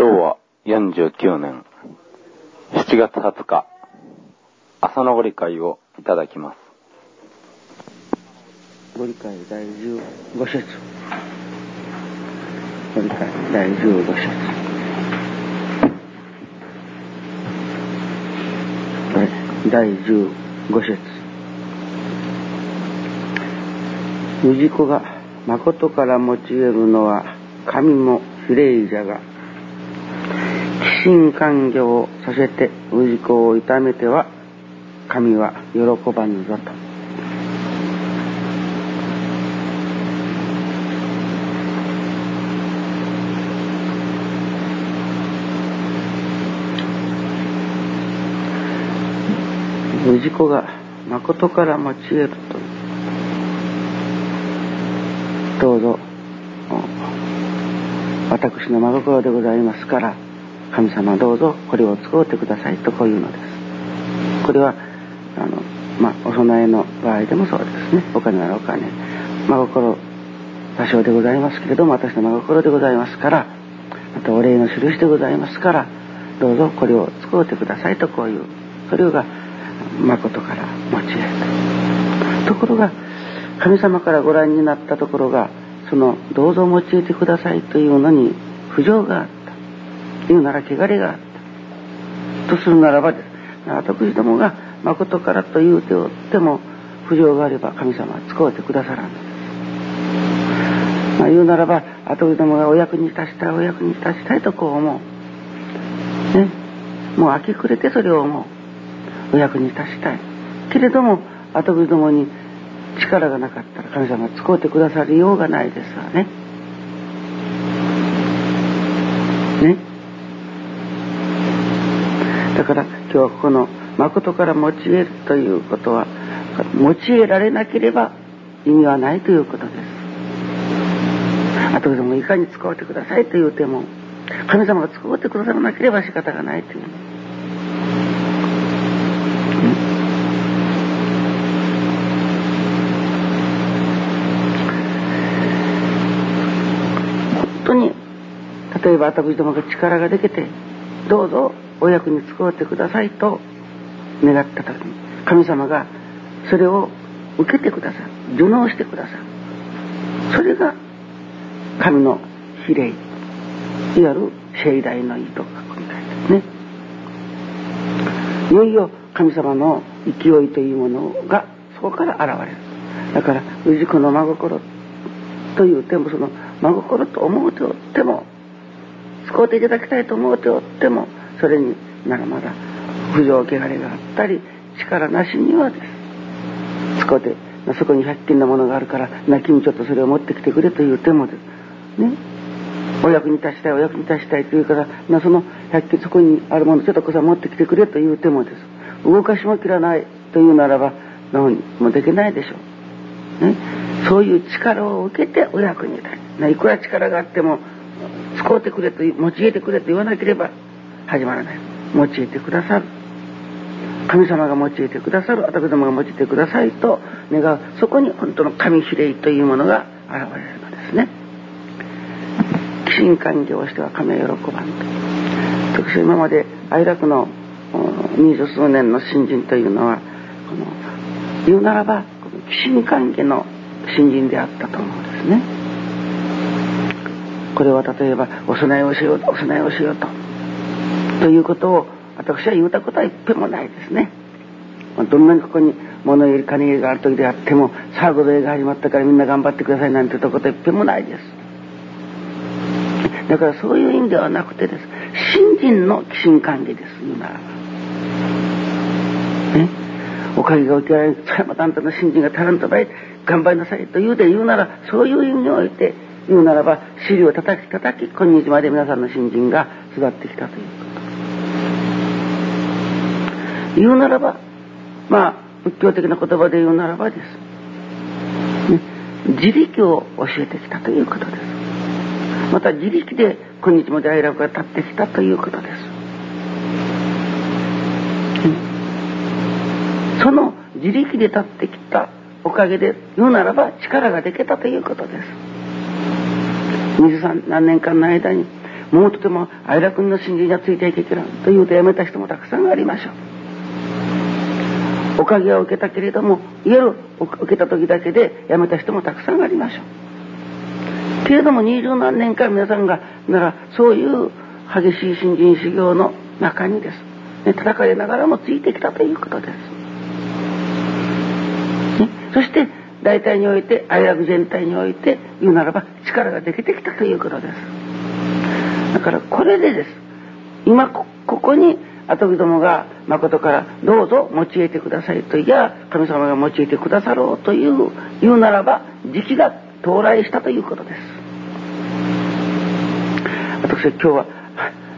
昭和49年7月20日朝のご理解をいただきます。ご理解第15節。ご理解第15節。第15節。氏子が誠から用いるのは神も比例者が寄進歓迎をさせて氏子を痛めては神は喜ばぬぞと。氏子が誠から用いるとどうぞ私の真心でございますから神様どうぞこれを使うてくださいとこういうのです。これはあのまあお供えの場合でもそうですね。お金ならお金。真心多少でございますけれども私の真心でございますからまたお礼の印でございますからどうぞこれを使うてくださいとこういうそれが誠から用いるところが神様からご覧になったところがそのどうぞ用いてくださいというのに不条があった言うなら汚れがあったとするならばです私どもが誠からと言うておっても不条があれば神様は使うてくださらん、まあ、言うならば私どもがお役に立ちたいお役に立ちたいとこう思うねもう飽き暮れてそれを思うお役に立ちたいけれども私どもに力がなかったら神様は使うてくださりようがないですわ。ね。だから今日はこの誠から用いるということは用いられなければ意味はないということです。後でもいかに使うてくださいと言うても神様が使うてくださらなければ仕方がないという。例えば私どもが力ができてどうぞお役に使うてくださいと願った時に神様がそれを受けてくださる受納してくださるそれが神の比例いわゆる盛大の意と書くみたいですね。いよいよ神様の勢いというものがそこから現れる。だから氏子の真心というてもその真心と思うておっても使うていただきたいと思うておってもそれにならまだ不条汚れがあったり力なしにはです使うてそこに100均のものがあるからなきにちょっとそれを持ってきてくれというてもですねお役に立ちたいお役に立ちたいというからなその100均そこにあるものちょっとこさ持ってきてくれというてもです動かしも切らないというならばどうにもできないでしょう、ね、そういう力を受けてお役に立ついくら力があっても使うてくれと用いてくれと言わなければ始まらない。用いてくださる。神様が用いてくださる。私どもが用いてくださいと願う。そこに本当の神比例というものが現れるのですね。寄進感情をしては神は喜ばんと。特殊今まで愛楽の二十数年の新人というのはこの言うならば寄進関係の新人であったと思うんですね。これは例えばお供えをしようとお供えをしようと。ということを私は言うたことは一遍もないですね。どんなにここに物入り金入りがある時であってもさあご礼が始まったからみんな頑張ってくださいなんて言ったことは一遍もないです。だからそういう意味ではなくてです。信心の寄進関係です言うならばねおかげが受けられるさやまたあんたの信心が足らんとばい頑張りなさいと言うで言うならそういう意味において言うならば尻を叩き叩き今日まで皆さんの新人が育ってきたという。こと言うならばまあ仏教的な言葉で言うならばです、自力を教えてきたということです。また自力で今日まで愛楽が立ってきたということです、その自力で立ってきたおかげで言うならば力ができたということです。二十何年間の間にもうとても相楽の信心にはついていけないというとやめた人もたくさんありましょう。おかげは受けたけれども、いわゆる受けた時だけでやめた人もたくさんありましょう。けれども二十何年間皆さんが、ならそういう激しい信心修行の中にです。ね、叩かれながらもついてきたということです。ね、そして大体において愛楽全体において言うならば力ができてきたということですだからこれでです今ここに跡木どもが誠からどうぞ用いてくださいといや神様が用いてくださろうという言うならば時期が到来したということです私は今日は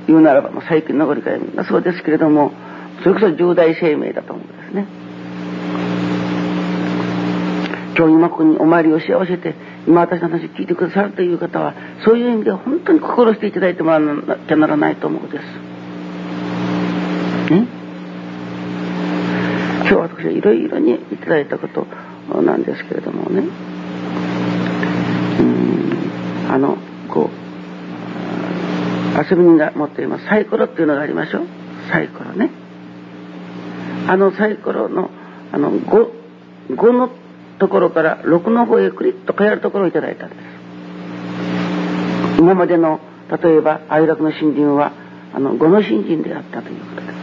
言うならば最近のご理解みんなそうですけれどもそれこそ重大生命だと思うんですね今日今ここにお参りをし合わせて今私の話を聞いてくださるという方はそういう意味で本当に心していただいてもらわなきゃならないと思うんです。ね今日私はいろいろにいただいたことなんですけれどもね。うん。あのこう遊び人が持っていますサイコロっていうのがありましょう。サイコロね。あのサイコロのあの 5, 5のところから6の方へクリッと変えるところをいただいたんです。今までの例えば愛楽の新人はあの5の新人であったということです。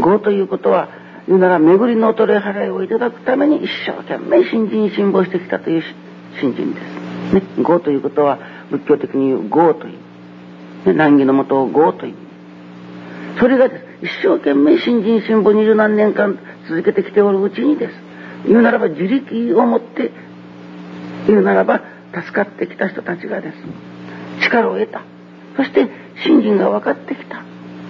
5ということは言うなら巡りの衰え払いをいただくために一生懸命新人に辛抱してきたという新人です、ね、5ということは仏教的に言う業という、ね、難儀のもとを業という。それがです一生懸命新人辛抱二十何年間続けてきておるうちにです。言うならば自力を持って言うならば助かってきた人たちがです。力を得た。そして信心が分かってきた。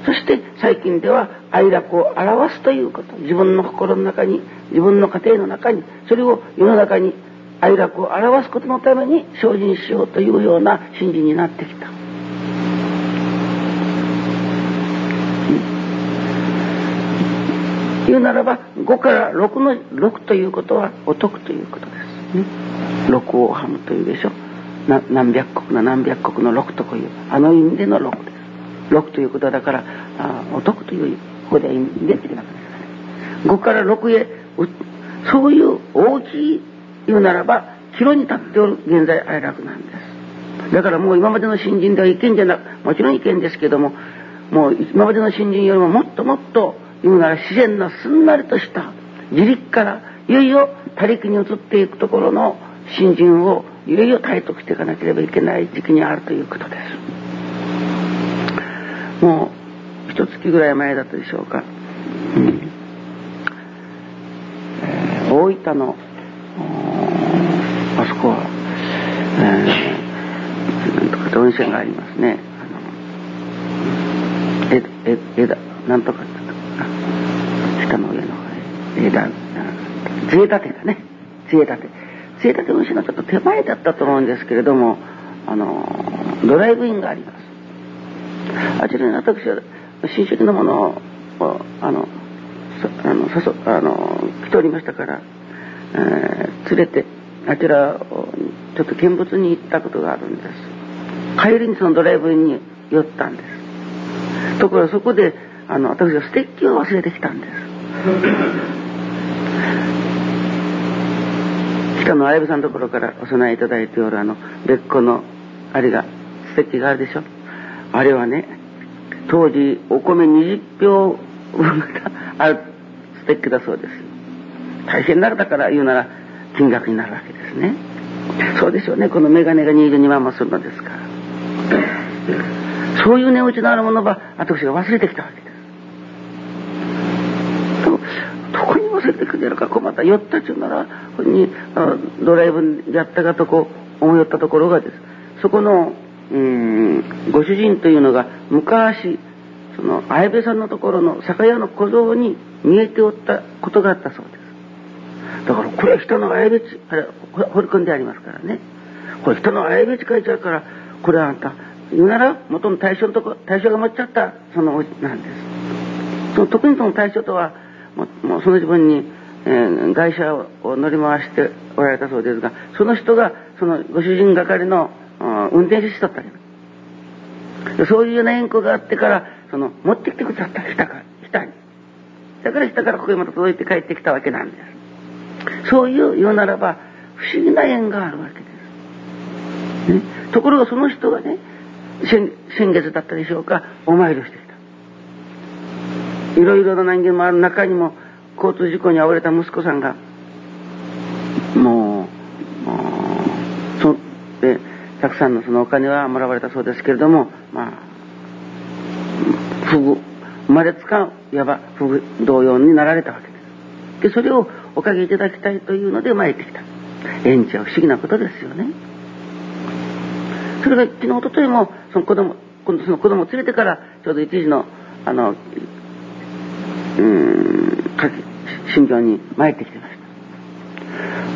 そして最近では愛楽を表すということ。自分の心の中に自分の家庭の中にそれを世の中に愛楽を表すことのために精進しようというような信心になってきた。言うならば5から6の6ということはお得ということです。ね6をはむというでしょ。何百国の何百国の6とこういうあの意味での6です。6ということだからあお得というここで意味でできなくなります5から6へそういう大きい言うならば岐路に立っておる現在愛楽なんです。だからもう今までの新人では意見じゃなくもちろん意見ですけどももう今までの新人よりももっともっと言うなら自然のすんなりとした自力からいよいよ他力に移っていくところの新人をいよいよ体得していかなければいけない時期にあるということです。もう一月ぐらい前だったでしょうか、うん。えー、大分のあそこは、えー、なんとか温泉がありますね。あのええ枝なんとか下の上の枝杖立てだね。杖立て。杖立ての石のちょっと手前だったと思うんですけれどもあのドライブインがありますあちらに私は親戚のものをあのあの誘あの来ておりましたから、えー、連れてあちらをちょっと見物に行ったことがあるんです。帰りにそのドライブに寄ったんです。ところがそこであの私はステッキを忘れてきたんです。下の相部さんのところからお供えいただいておるあの別個のあれがステッキがあるでしょ。あれはね当時お米20票分があるステッキだそうです。大変なるだから言うなら金額になるわけですね。そうでしょうね。この眼鏡が22万もするのですから。そういう値打ちのあるものが私が忘れてきたわけです。どこに忘れてくれるか困った。寄ったちゅうならここにドライブやったかとこ思い寄ったところがです。そこのうんご主人というのが昔その綾部さんのところの酒屋の小僧に見えておったことがあったそうです。だからこれは人の綾部あれ掘り込んでありますからね。これ人の綾部書いちゃうからこれはあんた言うなら元の大将のとこ大将が持っちゃったそのなんです。その特にその大将とはもうその自分に、えー、会社を乗り回しておられたそうですがその人がそのご主人係の運転手しとったけどそういうような縁故があってから、その、持ってきてくださった、下から、下に。だから下からここへまた届いて帰ってきたわけなんです。そういう言うならば、不思議な縁があるわけです。ね、ところがその人がね、先先月だったでしょうか、お参りをしてきた。いろいろな人間もある中にも、交通事故に遭われた息子さんが、もう、もう、そで、たくさんのそのお金はもらわれたそうですけれども、まあ、不具、生まれつかいわば不具同様になられたわけです。で、それをおかげいただきたいというので参ってきた。縁地は不思議なことですよね。それが昨日、おとといも、その子供、今度その子供を連れてから、ちょうど一時の、あの、うん、信教に参ってきてまし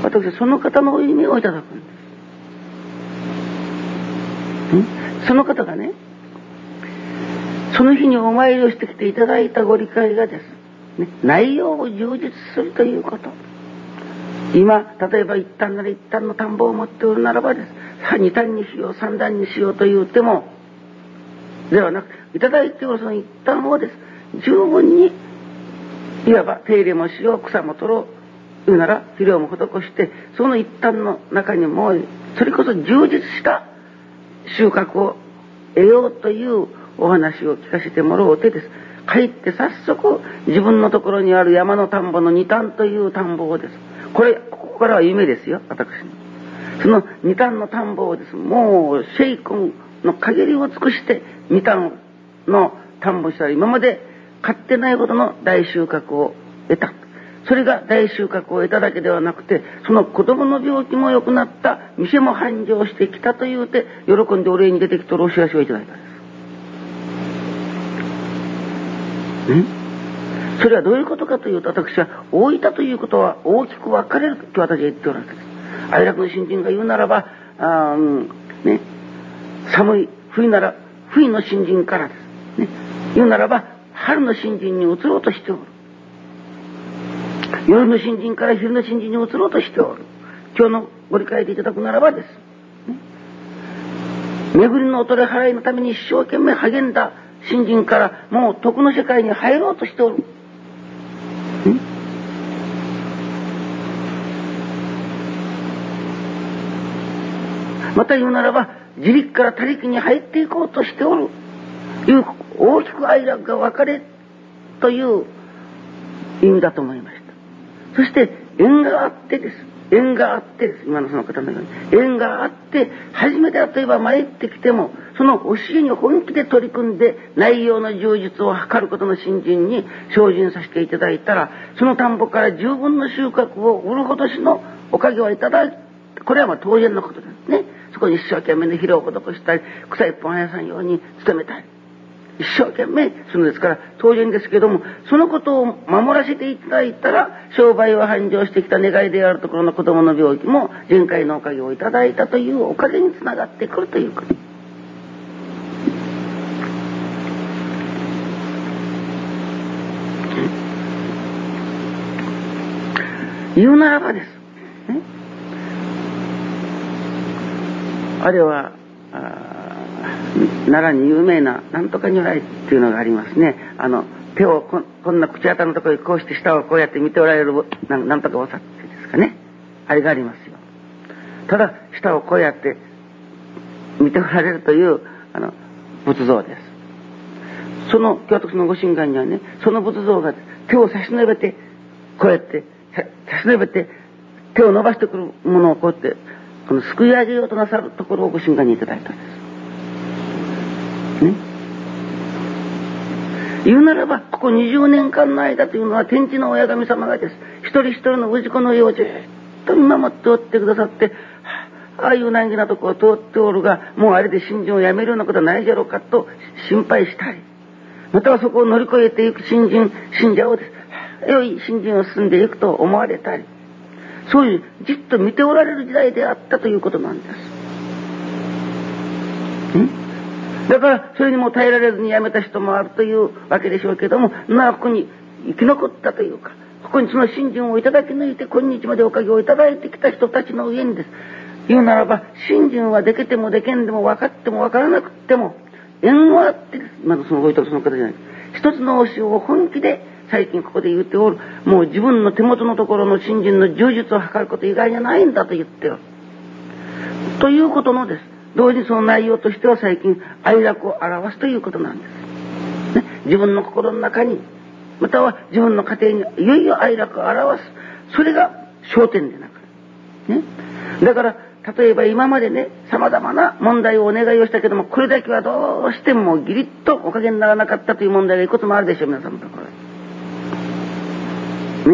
た。私は、その方のお意味をいただくんです。その方がね、その日にお参りをしてきていただいたご理解がです。ね、内容を充実するということ。今、例えば一旦なら一旦の田んぼを持っておるならばです。二段にしよう、三段にしようと言っても、ではなく、いただいておるその一旦をです。十分に、いわば手入れもしよう、草も取ろう、言うなら肥料も施して、その一端の中にもう、それこそ充実した収穫を得ようというお話を聞かせてもらおうてです。帰って早速自分のところにある山の田んぼの二端という田んぼをです。これ、ここからは夢ですよ、私その二端の田んぼをです。もう、シェイコンの限りを尽くして二端の田んぼしたら今まで買ってないほどの大収穫を得た。それが大収穫を得ただけではなくて、その子供の病気も良くなった、店も繁盛してきたというて、喜んでお礼に出てきとるお知らせをいただいたんです。ね、それはどういうことかというと私は大分ということは大きく分かれると私は言っておるわけです。愛楽の新人が言うならば、あね、寒い冬なら冬の新人からです。ね、言うならば春の新人に移ろうとしておる。夜の新人から昼の新人に移ろうとしておる。今日のご理解でいただくならばです。ね、巡りの衰れ払いのために一生懸命励んだ新人からもう徳の世界に入ろうとしておる。また言うならば自力から他力に入っていこうとしておるいう大きく愛楽が分かれという意味だと思いましたそして縁があってです縁があってです今のその方のように縁があって初めて例えば参ってきてもその教えに本気で取り組んで内容の充実を図ることの新人に精進させていただいたらその田んぼから十分の収穫を売るほどしのおかげをいただいこれはまあ当然のことですね。そこに一生懸命の肥料を施したり草一本屋さんように努めたり一生懸命するのですから当然ですけどもそのことを守らせていただいたら商売を繁盛してきた願いであるところの子供の病気も前回のおかげをいただいたというおかげにつながってくるということ。言うならばです。あれは奈良に有名ななんとか如来っていうのがありますね。あの、手をこんな口当たりのところにこうして下をこうやって見ておられるなんとかおさってですかね。あれがありますよ。ただ、下をこうやって見ておられるという、あの、仏像です。その、私のご神願にはね、その仏像が手を差し伸べて、こうやって差し伸べて手を伸ばしてくるものをこうやってこのすくい上げようとなさるところをご神願にいただいたんです。ね。言うならばここ20年間の間というのは天地の親神様がです一人一人の氏子のようじっと見守っておってくださってああいう難儀なとこを通っておるがもうあれで信心をやめるようなことはないじゃろうかと心配したりまたはそこを乗り越えていく新人信者をです良い信心を進んでいくと思われたりそういうじっと見ておられる時代であったということなんです。だからそれにも耐えられずに辞めた人もあるというわけでしょうけどもまあここに生き残ったというかここにその信心をいただき抜いて今日までおかげをいただいてきた人たちの上にです言うならば信心はできてもでけんでも分かっても分からなくっても縁はあってまだそのごいとその方じゃない。一つの教えを本気で最近ここで言っておる。もう自分の手元のところの新人の充実を図ること以外にはないんだと言っておる。ということのです。同時にその内容としては最近愛楽を表すということなんです。ね、自分の心の中に、または自分の家庭にいよいよ愛楽を表す。それが焦点でなく。ね。だから、例えば今までね、様々な問題をお願いをしたけども、これだけはどうしてもギリッとおかげにならなかったという問題がいくつもあるでしょう、皆さんのところ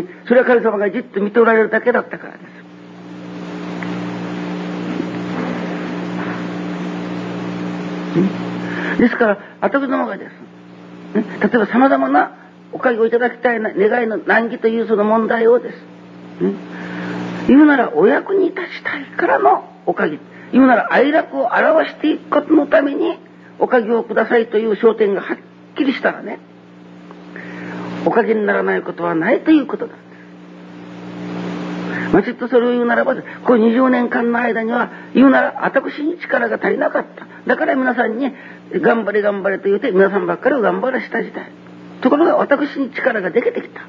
に。ね。それは神様がじっと見ておられるだけだったからです。ですから、後どもがです。ね、例えば様々なおかげをいただきたい願いの難儀というその問題をです。ね、言うならお役に立ちたいからのおかげ。言うなら愛楽を表していくことのためにおかげをくださいという焦点がはっきりしたらね、おかげにならないことはないということなんです。まちっとそれを言うならば、この20年間の間には、言うなら私に力が足りなかった。だから皆さんに、頑張れ頑張れと言うて、皆さんばっかりを頑張らした時代。ところが私に力ができてきた。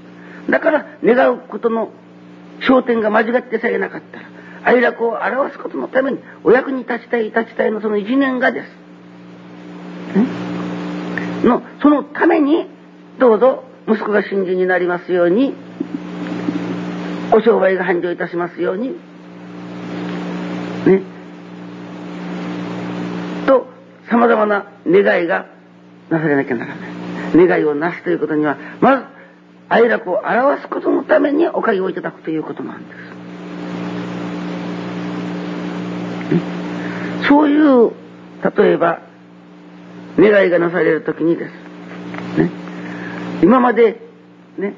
だから願うことの焦点が間違ってさえなかったら、愛楽を表すことのために、お役に立ちたい、立ちたいのその一年がです。の、そのために、どうぞ、息子が信心になりますように、お商売が繁盛いたしますように、ね。と、様々な願いがなされなきゃならない。願いをなすということには、まず、愛楽を表すことのためにおかげをいただくということなんです。そういう、例えば、願いがなされるときにです。ね、今まで、ね、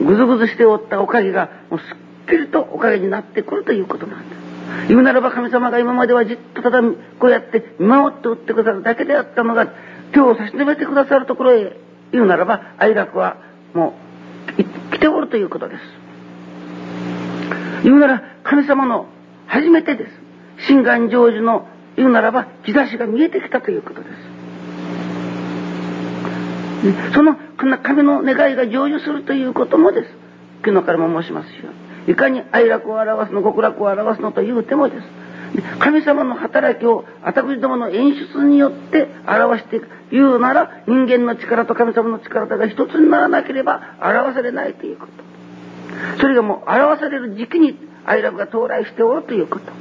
ぐずぐずしておったおかげが、もうすっきりとおかげになってくるということなんです。言うならば神様が今まではじっとただこうやって見守っておってくださるだけであったのが、手を差し伸べてくださるところへ言うならば、愛楽はもう来ておるということです。言うなら神様の初めてです。心願成就の言うならば兆しが見えてきたということです。その神の願いが成就するということもです。昨日からも申しますよ。いかに愛楽を表すの、極楽を表すのというてもです。神様の働きを私どもの演出によって表していく。言うなら人間の力と神様の力が一つにならなければ表されないということ。それがもう表される時期に愛楽が到来しておるということ。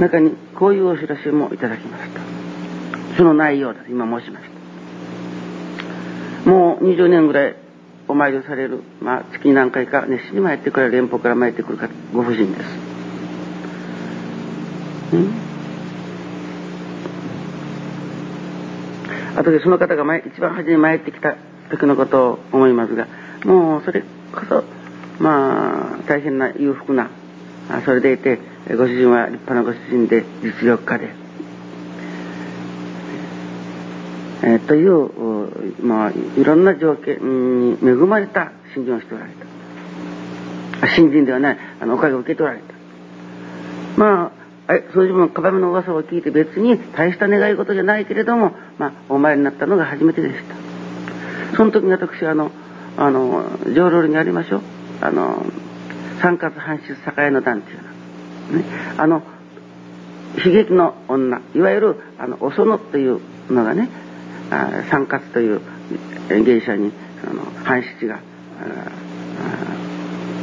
中にこういうお知らせもいただきました。その内容です。今申しました。も20年ぐらいお参りをされる、まあ、月に何回か熱心に参ってくれる連邦から参ってくるご婦人です。あとでその方が前一番初めに参ってきた時のことを思いますが、もうそれこそ、まあ、大変な裕福な、それでいて、ご主人は立派なご主人で、実力家で、えー、という、まあ、いろんな条件に恵まれた信心をしておられた。信心ではない、あの、おかげを受け取られた。まあ、その自分の鏡の噂を聞いて別に大した願い事じゃないけれども、まあ、お参りになったのが初めてでした。その時に私はあの、あの、浄瑠璃にありましょう。あの、三活半出栄の段っていうの。ね。あの、悲劇の女、いわゆる、あの、お園というのがね、三活という芸者にあの半七が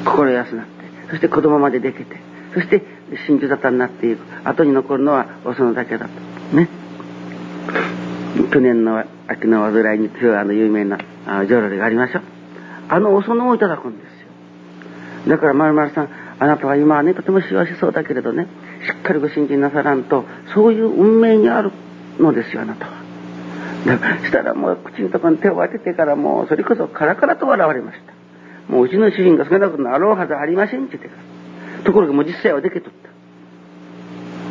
心安なってそして子供までできてそして真珠沙汰になっていく。後に残るのはお園だけだと。ね。去年の秋の煩いに強いあの有名な浄瑠璃がありましょう。あのお園をいただくんですよ。だから丸々さんあなたは今はねとても幸せそうだけれどねしっかりご信心なさらんとそういう運命にあるのですよあなたは。したらもう口のところに手を当ててからもうそれこそカラカラと笑われました。もううちの主人が少なくなろうはずありませんって言ってから。ところがもう実際はできとっ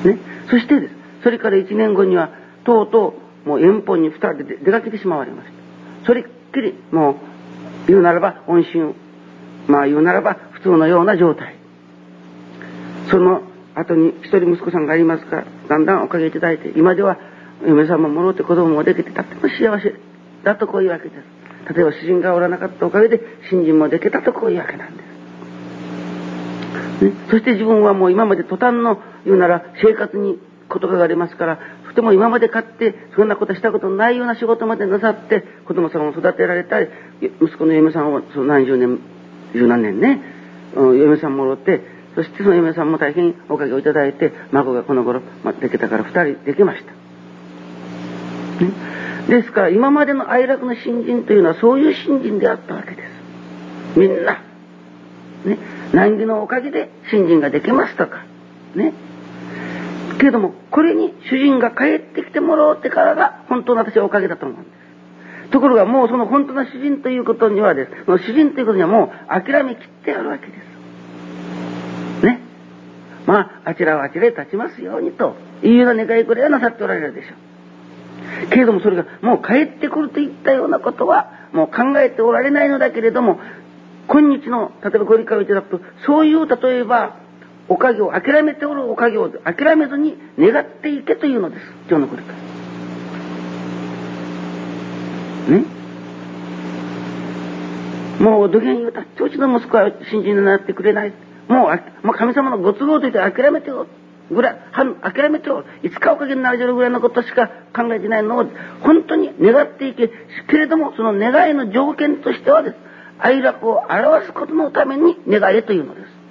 た。ね。そしてです。それから1年後にはとうとうもう遠方に2人で出かけてしまわれました。それっきりもう言うならば音信、まあ言うならば普通のような状態。その後に一人息子さんがありますから、だんだんおかげいただいて、今では嫁さんももろって子供もできて、とっても幸せだとこういうわけです。例えば主人がおらなかったおかげで新人もできたとこういうわけなんです。ね、そして自分はもう今まで途端の言うなら生活にことがありますから、とても今まで買ってそんなことしたことないような仕事までなさって子供さんを育てられたり、息子の嫁さんをその何十年、十何年ね、うん、嫁さんもろって、そしてその嫁さんも大変おかげをいただいて、孫がこの頃、まできたから二人できました。ね、ですから今までの哀楽の新人というのはそういう新人であったわけです。みんな。ね。難儀のおかげで新人ができますとか。ね。けれども、これに主人が帰ってきてもらおうってからが本当の私はおかげだと思うんです。ところがもうその本当の主人ということにはです、その主人ということにはもう諦めきってあるわけです。ね。まあ、あちらはあちらへ立ちますようにというような願いくらいはなさっておられるでしょう。けれどもそれがもう帰ってくるといったようなことはもう考えておられないのだけれども、今日の、例えばご理解をいただくと、そういう例えば、おかげを諦めておるおかげを諦めずに願っていけというのです。今日のこれから。ね？もう土下言うた。調子の息子は信心になってくれない。もう、もう神様のご都合といって諦めておる。ぐらい、諦めてお。いつかおかげになれるぐらいのことしか考えてないのを、本当に願っていけ。けれども、その願いの条件としてはです。愛楽を表すことのために願えというのです。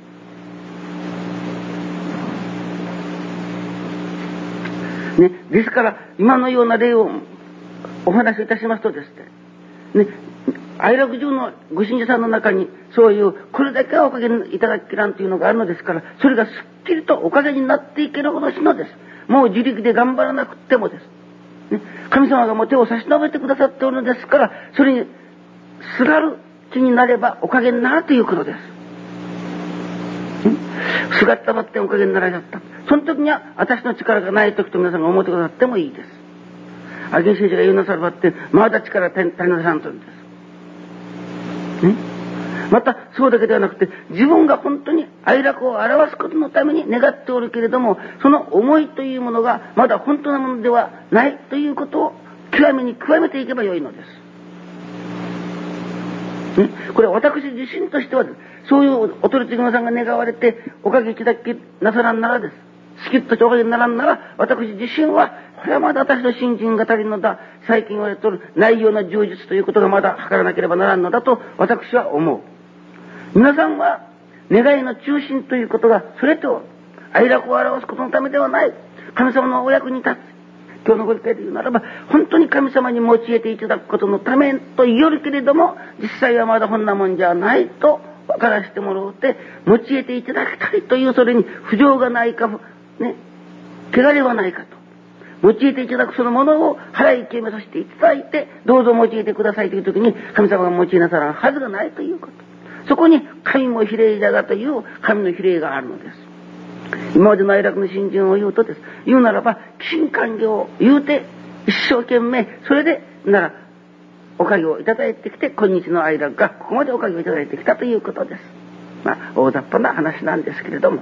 ね、ですから、今のような例をお話しいたしますとですね、ね、愛楽中のご信者さんの中に、そういう、これだけはおかげいただきらんというのがあるのですから、それがすっきりとおかげになっていけるほどしのです。もう自力で頑張らなくてもです。ね、神様がもう手を差し伸べてくださっておるのですから、それにすがる気になればおかげになるということです。すがったばっておかげになられちゃった。その時には私の力がない時と皆さんが思ってくださってもいいです。あげ先生が言うなさるばって、まだ力足りなさんというんです。また、そうだけではなくて、自分が本当に愛楽を表すことのために願っておるけれども、その思いというものがまだ本当なものではないということを極めに極めていけばよいのです。ね、これ私自身としては、そういうお取り次ぎさんが願われて、おかげいただきなさらんならです。スキッとおかげにならんなら、私自身は、これはまだ私の信心が足りんのだ。最近言われておる内容の充実ということがまだ図らなければならんのだと、私は思う。皆さんは、願いの中心ということが、それと、愛楽を表すことのためではない。神様のお役に立つ。今日のご理解で言うならば、本当に神様に用いていただくことのためと言えるけれども、実際はまだこんなもんじゃないと分からせてもらうて、用いていただきたいというそれに不条がないか、ね、汚れはないかと。用いていただくそのものを腹いけめさせていただいて、どうぞ用いてくださいという時に、神様が用いなさらんはずがないということ。そこに神も比例だがという神の比例があるのです。今までの愛楽の信心を言うとです。言うならば、金官業を言うて、一生懸命、それで、なら、おかげをいただいてきて、今日の愛楽がここまでおかげをいただいてきたということです。まあ、大雑把な話なんですけれども。ん？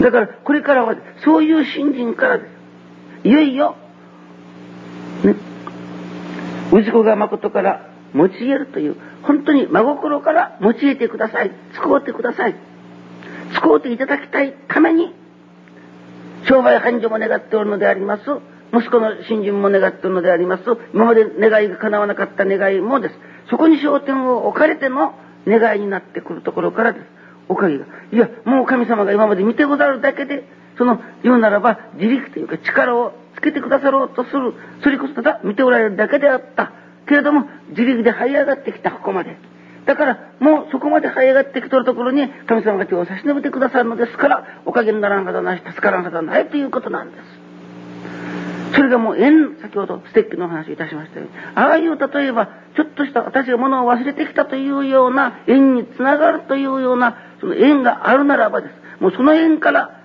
だから、これからは、そういう信心からです。いよいよ、ね、氏子が誠から用いるという、本当に真心から用いてください。使うてください。使うていただきたいために、商売繁盛も願っておるのであります。息子の信心も願っているのであります。今まで願いが叶わなかった願いもです。そこに焦点を置かれての願いになってくるところからです。おかげが。いや、もう神様が今まで見てござるだけで、その、言うならば、自力というか力をつけてくださろうとする、それこそただ見ておられるだけであった。けれども、自力で這い上がってきた、ここまで。だから、もうそこまで這い上がってきとるところに、神様が手を差し伸べてくださるのですから、おかげにならんはないし、助からんはないということなんです。それがもう縁、先ほどステッキのお話をいたしましたように、ああいう例えば、ちょっとした私が物を忘れてきたというような縁につながるというような、その縁があるならばです。もうその縁から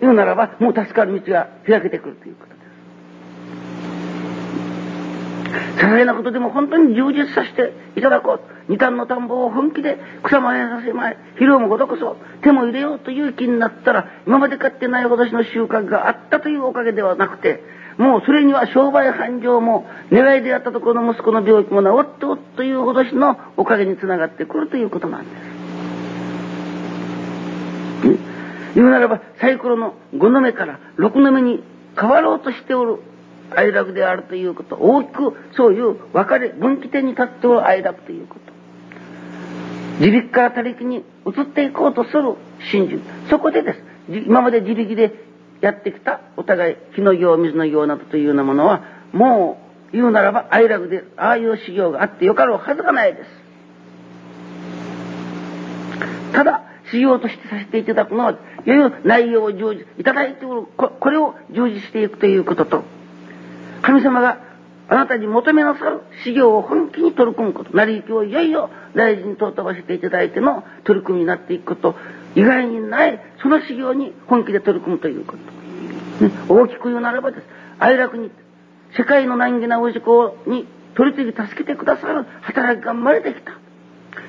言うならば、もう助かる道が開けてくるということ些細なことでも本当に充実させていただこう。二段の田んぼを本気で草まえさせまえ、肥料もごとこそ手も入れようという気になったら、今まで買ってない私の収穫があったというおかげではなくて、もうそれには商売繁盛も願いであったところの息子の病気も治っておっというほどしのおかげにつながってくるということなんです。言うならばサイコロの5の目から6の目に変わろうとしておる愛楽であるということ。大きくそういう分かれ分岐点に立っておる愛楽ということ。自力から他力に移っていこうとする信心そこでです。今まで自力でやってきたお互い火の行水の行などというようなものはもう言うならば愛楽でああいう修行があってよかろうはずがないです。ただ修行としてさせていただくのは、いよいよ内容を成就いただいておるこ、これを成就していくということと、神様があなたに求めなさる修行を本気に取り組むこと、成り行きをいよいよ大事に尊ばせていただいての取り組みになっていくこと、意外にない、その修行に本気で取り組むということ。ね、大きく言うならばです。愛楽に、世界の難儀なお事故に取り次ぎ助けてくださる働きが生まれてきた。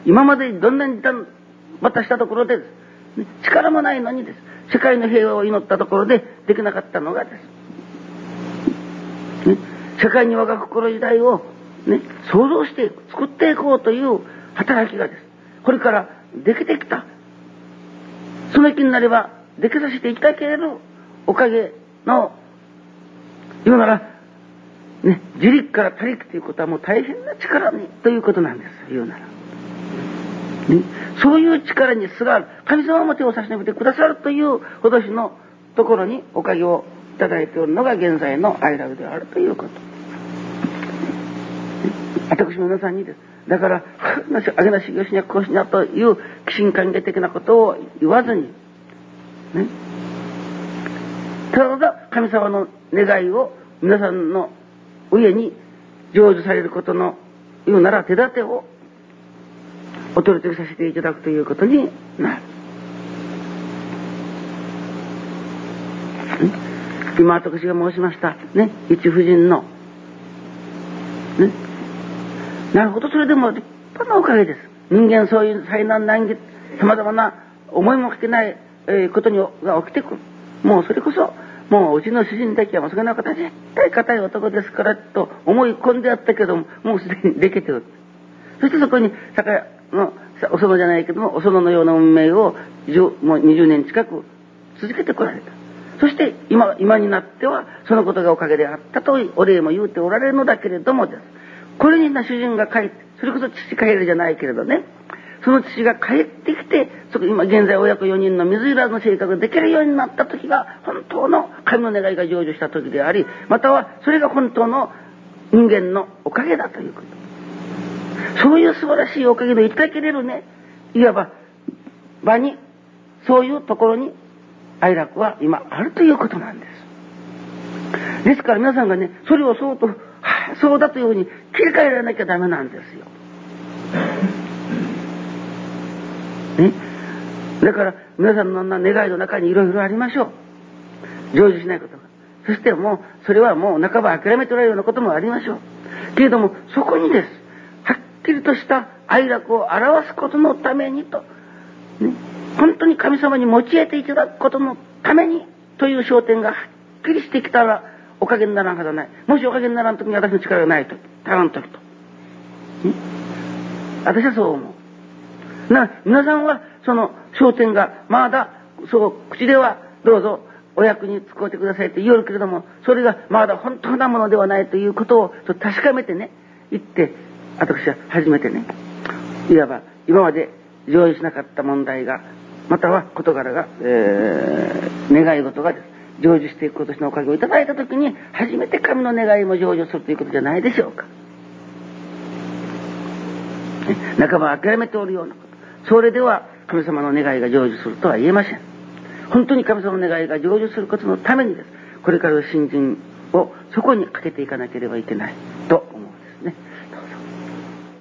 今までどんなにまたしたところでです、ね、力もないのにです、世界の平和を祈ったところでできなかったのがです。ね、世界に我が心時代を、ね、想像していく作っていこうという働きがです。これからできてきた。その気になれば、できさせていきただけるおかげの、言うなら、ね、自力から他力ということはもう大変な力にということなんです。言うなら。ね、そういう力にすがる神様も手を差し伸べてくださるというほどしのところにおかげをただいておるのが現在の愛楽であるということ。私も皆さんにです。だから、あげな修行しにゃこうしにゃという寄進関係的なことを言わずに、ね。ただ神様の願いを皆さんの上に成就されることの言うなら手立てをお取り次ぎさせていただくということになる。今私が申しました。ね。一婦人の。ね。なるほど。それでも立派なおかげです。人間そういう災難難儀さまざまな思いもかけない、えー、ことにが起きてくる。もうそれこそもううちの主人だけはもうその方絶対硬い男ですからと思い込んであったけどももうすでにできてる。そしてそこに酒屋のお園じゃないけどもお園のような運命をもう20年近く続けてこられた。そして今今になってはそのことがおかげであったとお礼も言うておられるのだけれどもです。これにな主人が帰ってそれこそ父帰るじゃないけれどね。その父が帰ってきてそこ今現在親子4人の水入らずの生活ができるようになった時が本当の神の願いが成就した時でありまたはそれが本当の人間のおかげだということ。そういう素晴らしいおかげでいただけれるね、いわば場に、そういうところに愛楽は今あるということなんです。ですから皆さんがね、それをそうと、は、そうだというふうに切り替えられなきゃダメなんですよ。ね？だから皆さんの願いの中にいろいろありましょう。成就しないことが。そしてもう、それはもう半ば諦めておられるようなこともありましょう。けれども、そこにです。はっきりとした愛楽を表すことのためにと、ね、本当に神様に用いていただくことのためにという焦点がはっきりしてきたらおかげにならんはずはない。もしおかげにならん時に私の力がないと、足らん時と。私はそう思う。な、皆さんはその焦点がまだ、そう、口ではどうぞお役に使うてくださいって言うけれども、それがまだ本当なものではないということを確かめてね、言って、私は初めてね、いわば今まで上映しなかった問題が、または事柄が、えー、願い事が。成就していく今年のおかげをいただいたときに、初めて神の願いも成就するということじゃないでしょうか。半ば諦めておるようなこと。それでは神様の願いが成就するとは言えません。本当に神様の願いが成就することのためにです。これからの新人をそこにかけていかなければいけない。